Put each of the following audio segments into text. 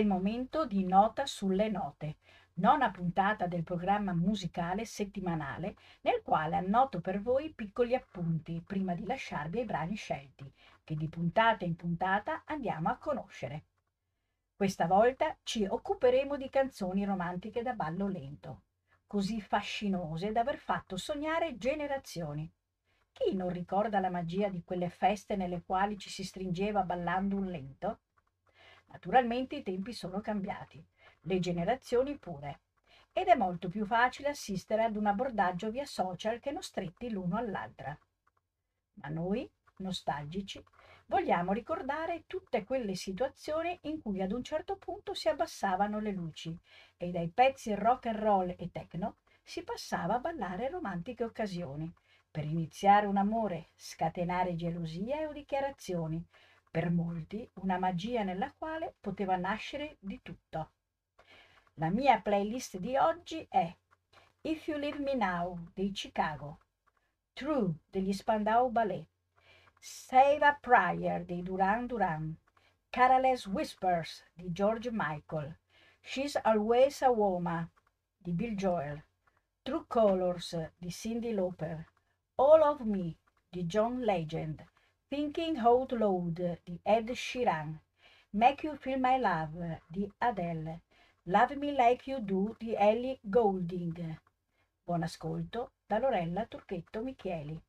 Il momento di Nota sulle note, nona puntata del programma musicale settimanale nel quale annoto per voi piccoli appunti prima di lasciarvi ai brani scelti, che di puntata in puntata andiamo a conoscere. Questa volta ci occuperemo di canzoni romantiche da ballo lento, così fascinose da aver fatto sognare generazioni. Chi non ricorda la magia di quelle feste nelle quali ci si stringeva ballando un lento? Naturalmente i tempi sono cambiati, le generazioni pure, ed è molto più facile assistere ad un abbordaggio via social che non stretti l'uno all'altra. Ma noi, nostalgici, vogliamo ricordare tutte quelle situazioni in cui ad un certo punto si abbassavano le luci e dai pezzi rock and roll e techno si passava a ballare romantiche occasioni, per iniziare un amore, scatenare gelosia o dichiarazioni, per molti una magia nella quale poteva nascere di tutto. La mia playlist di oggi è If You Leave Me Now dei Chicago, True degli Spandau Ballet, Save a Prayer dei Duran Duran, Careless Whispers di George Michael, She's Always a Woman di Bill Joel, True Colors di Cindy Lauper, All of Me di John Legend, Thinking Out Loud di Ed Sheeran, Make You Feel My Love di Adele, Love Me Like You Do di Ellie Goulding. Buon ascolto da Lorella Turchetto Micheli.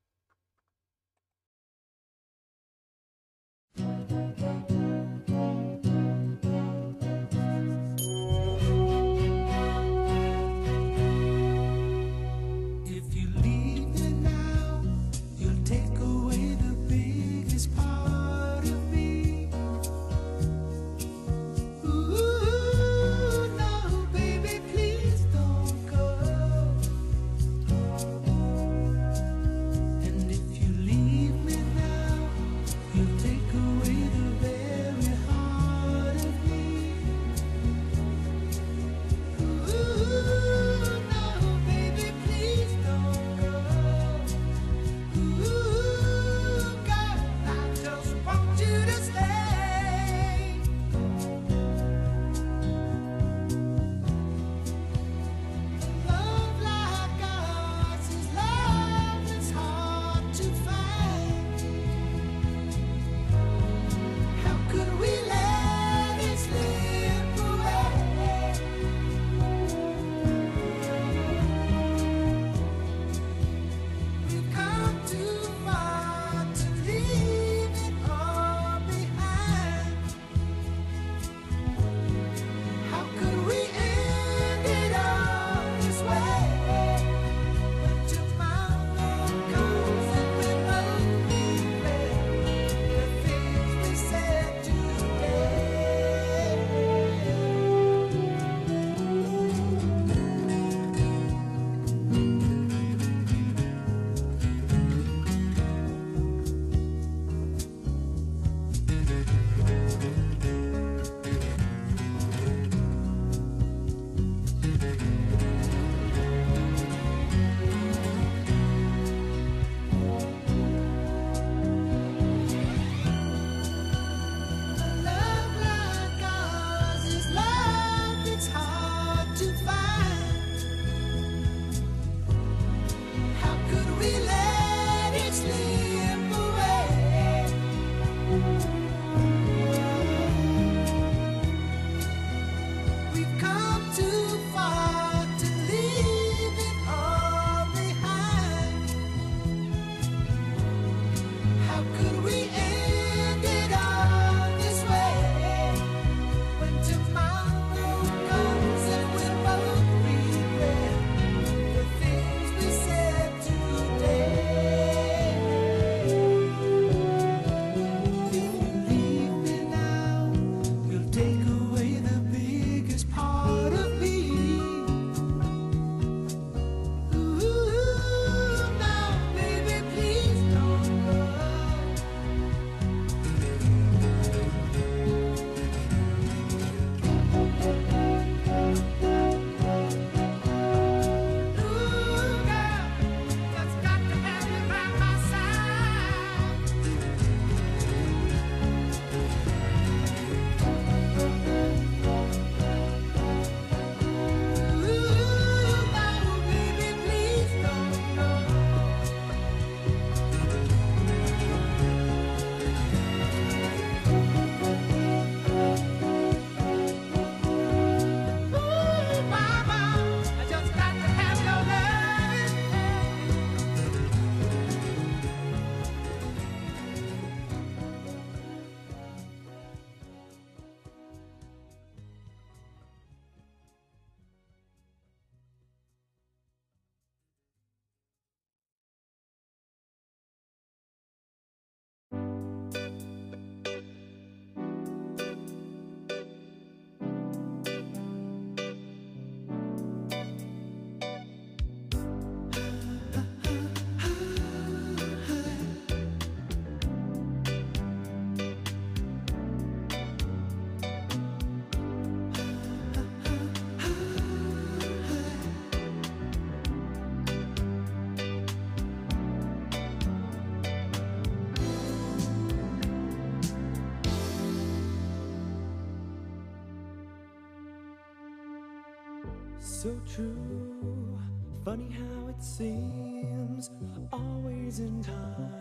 So true. Funny how it seems, always in time,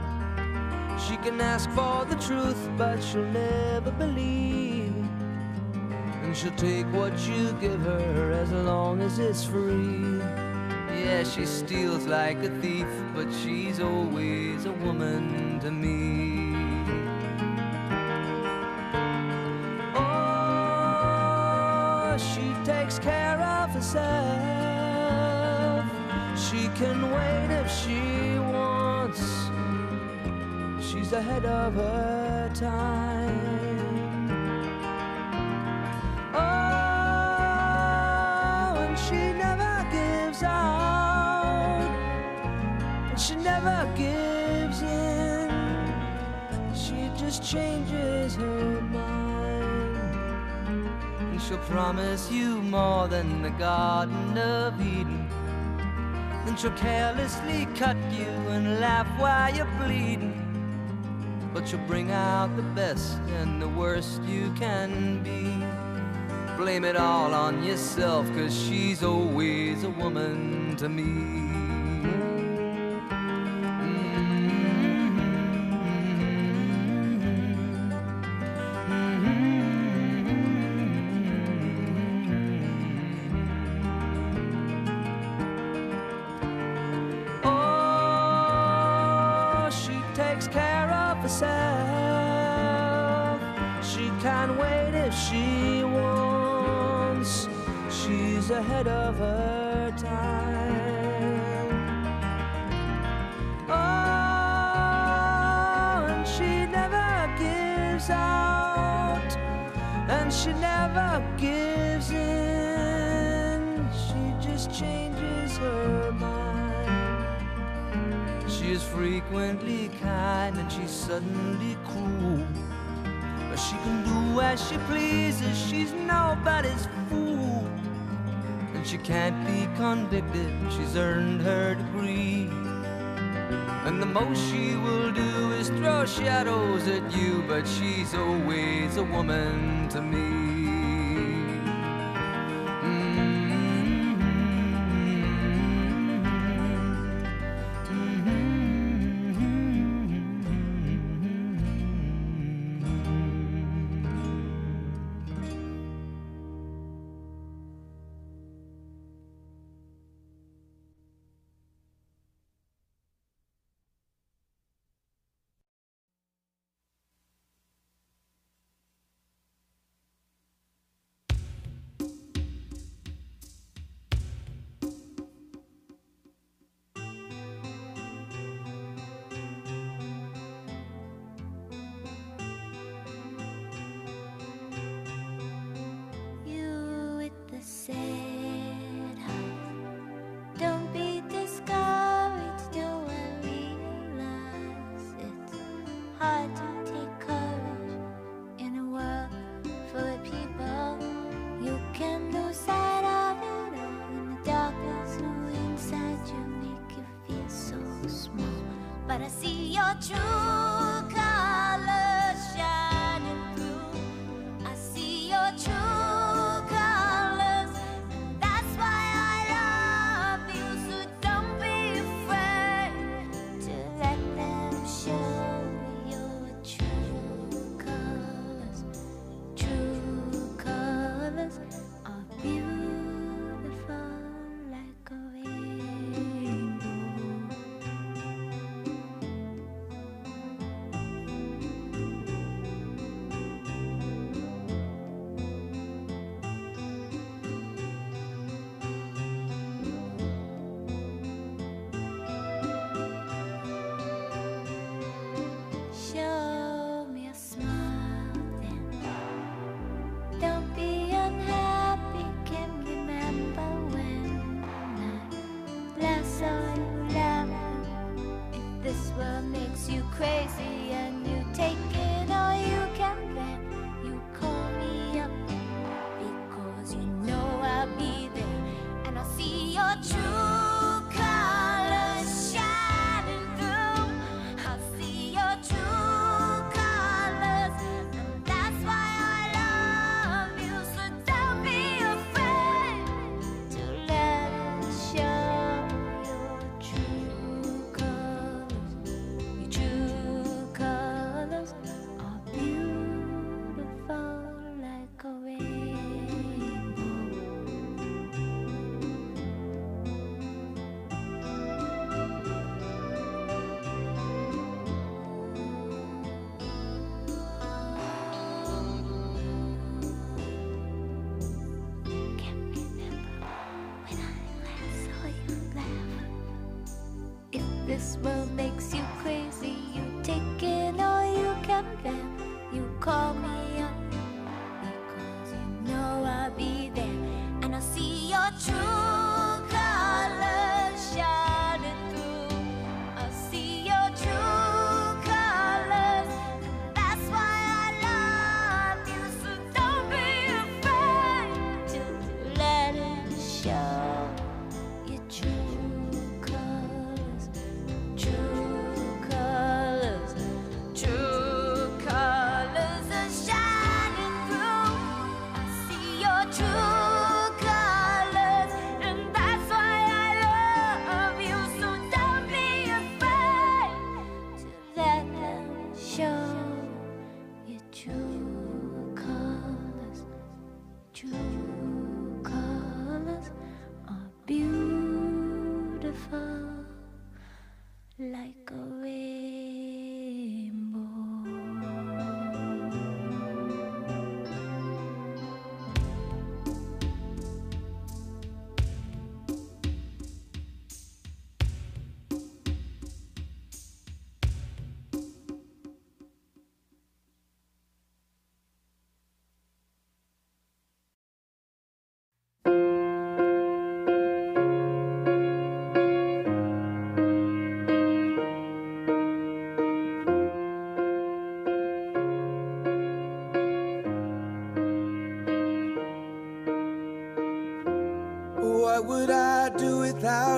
She can ask for the truth, but she'll never believe. And she'll take what you give her as long as it's free. Yeah, she steals like a thief, but she's always a woman to me. Oh, she takes care of herself. She can wait if she. Ahead of her time. Oh, and she never gives out. And she never gives in. She just changes her mind. And she'll promise you more than the Garden of Eden. Then she'll carelessly cut you and laugh while you're bleeding but you'll bring out the best and the worst you can be. Blame it all on yourself, cause she's always a woman to me. takes care herself. She can't wait if she wants. She's ahead of us. She's frequently kind and she's suddenly cruel. But she can do as she pleases, she's nobody's fool. And she can't be convicted, she's earned her degree. And the most she will do is throw shadows at you, but she's always a woman to me.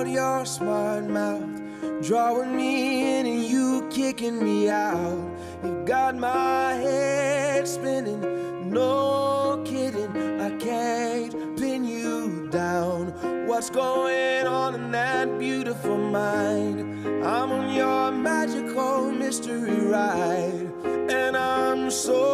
Without your smart mouth? Drawing me in and you kicking me out. You got my head spinning, no kidding. I can't pin you down. What's going on in that beautiful mind? I'm on your magical mystery ride, and I'm so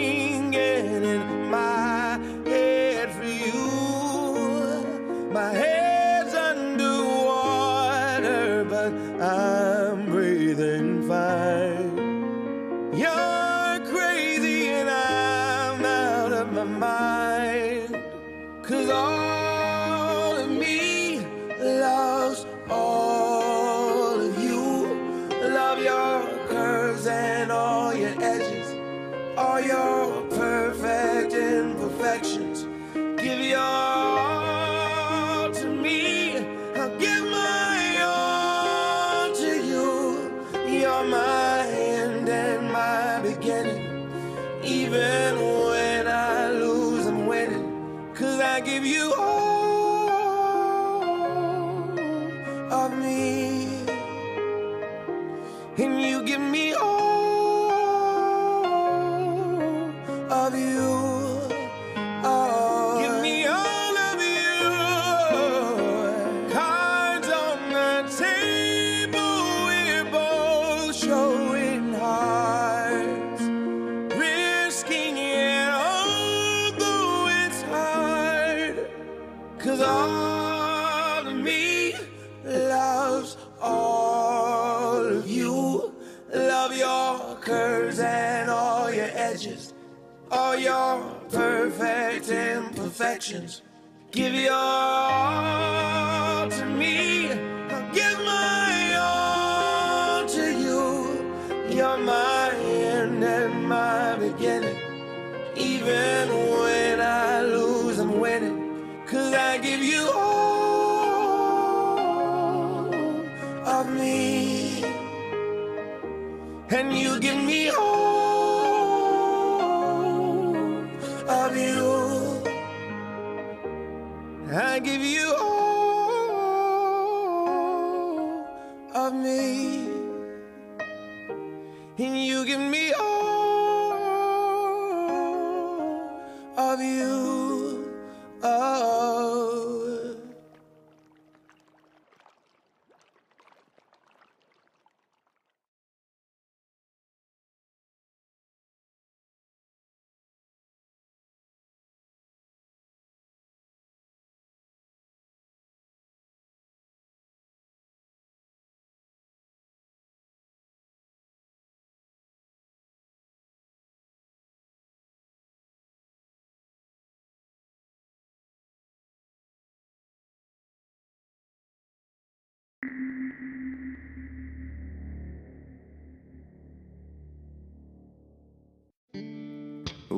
I give you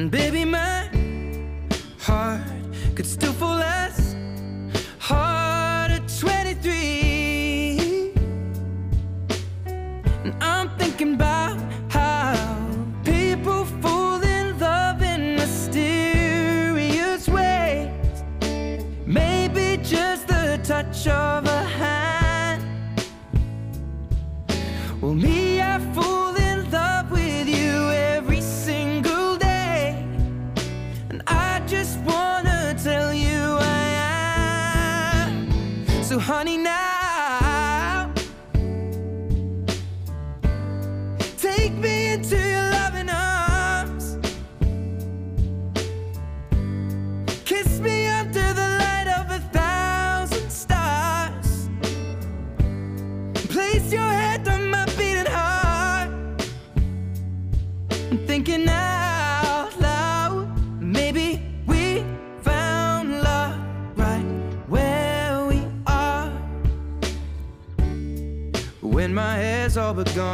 And baby, my heart could still fall less. honey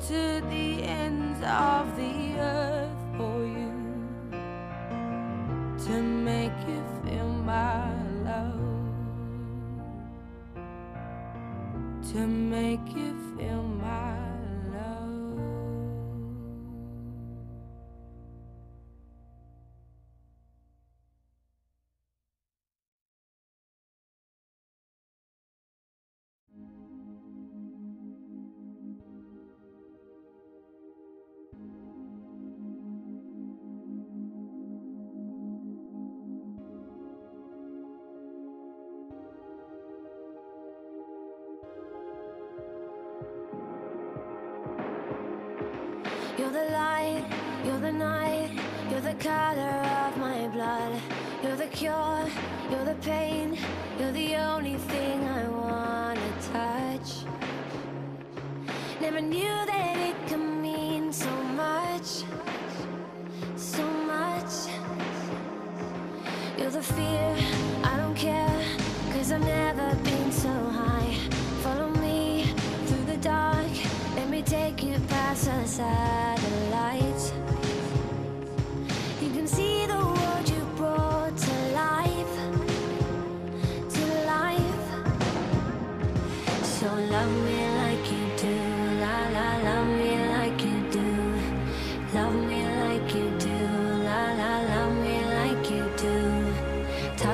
to the ends of the earth for you to make you feel my love, to make you feel.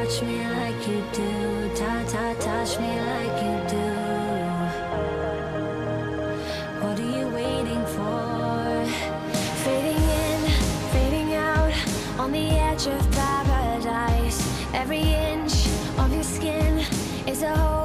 touch me like you do, ta ta touch me like you do. What are you waiting for? Fading in, fading out, on the edge of paradise. Every inch of your skin is a.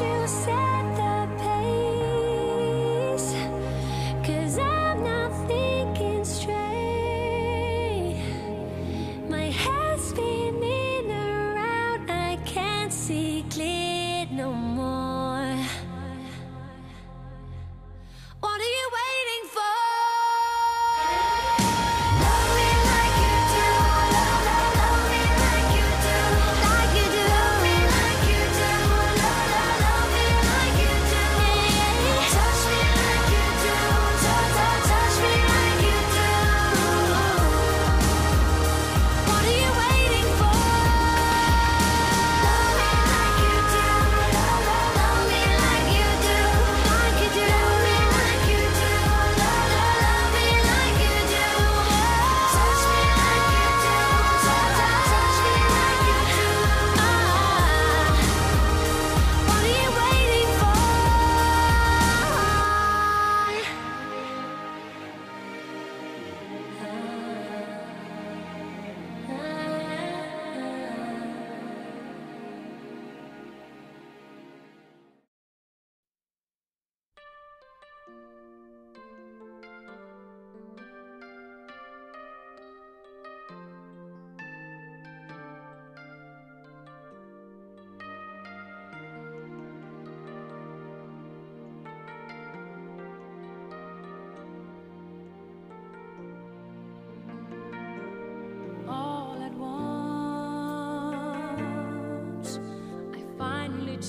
you said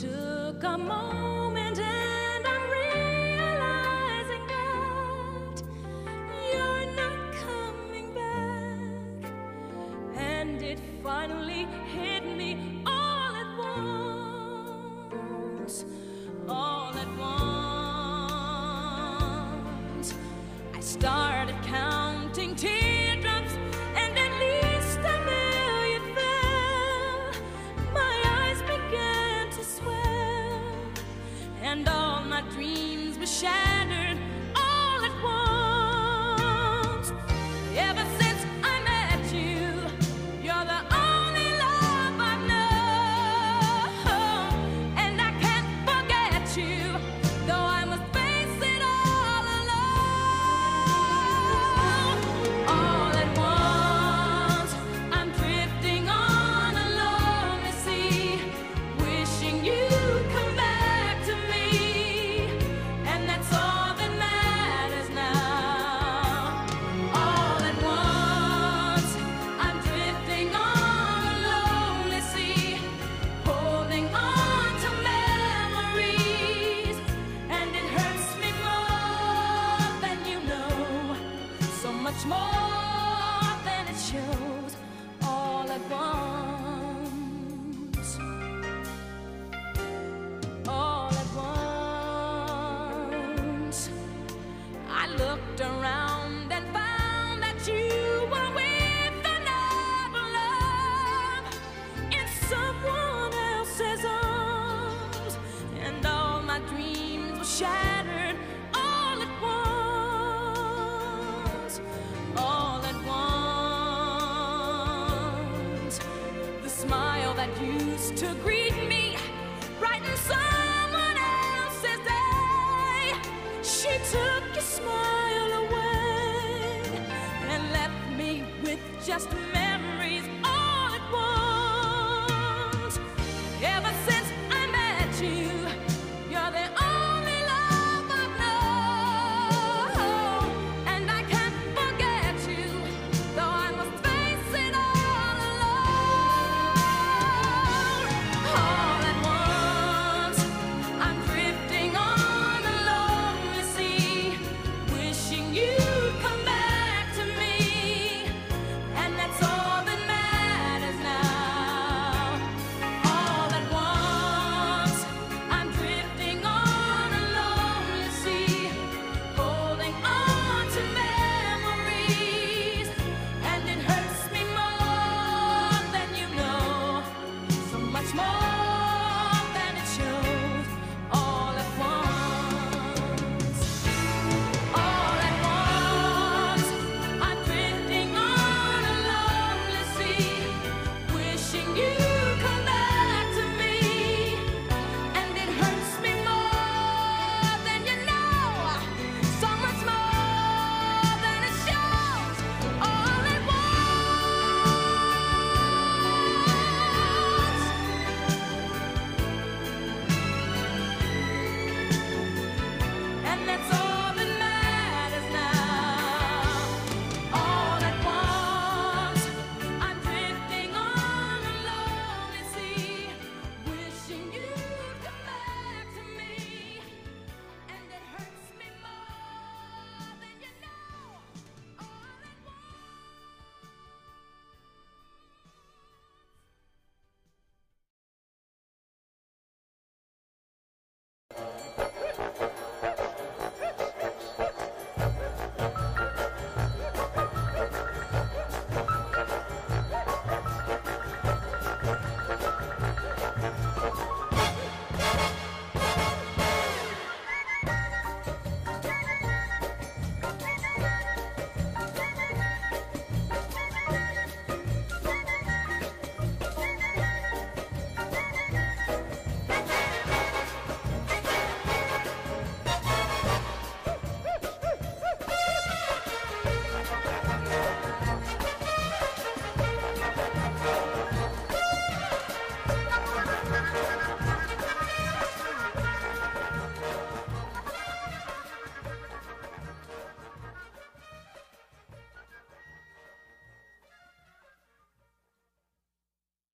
took a moment and I'm realizing that you're not coming back. And it finally hit. looked around and found that you were with another love in someone else's arms, and all my dreams were shattered all at once, all at once. The smile that used to greet me brightened. Sun just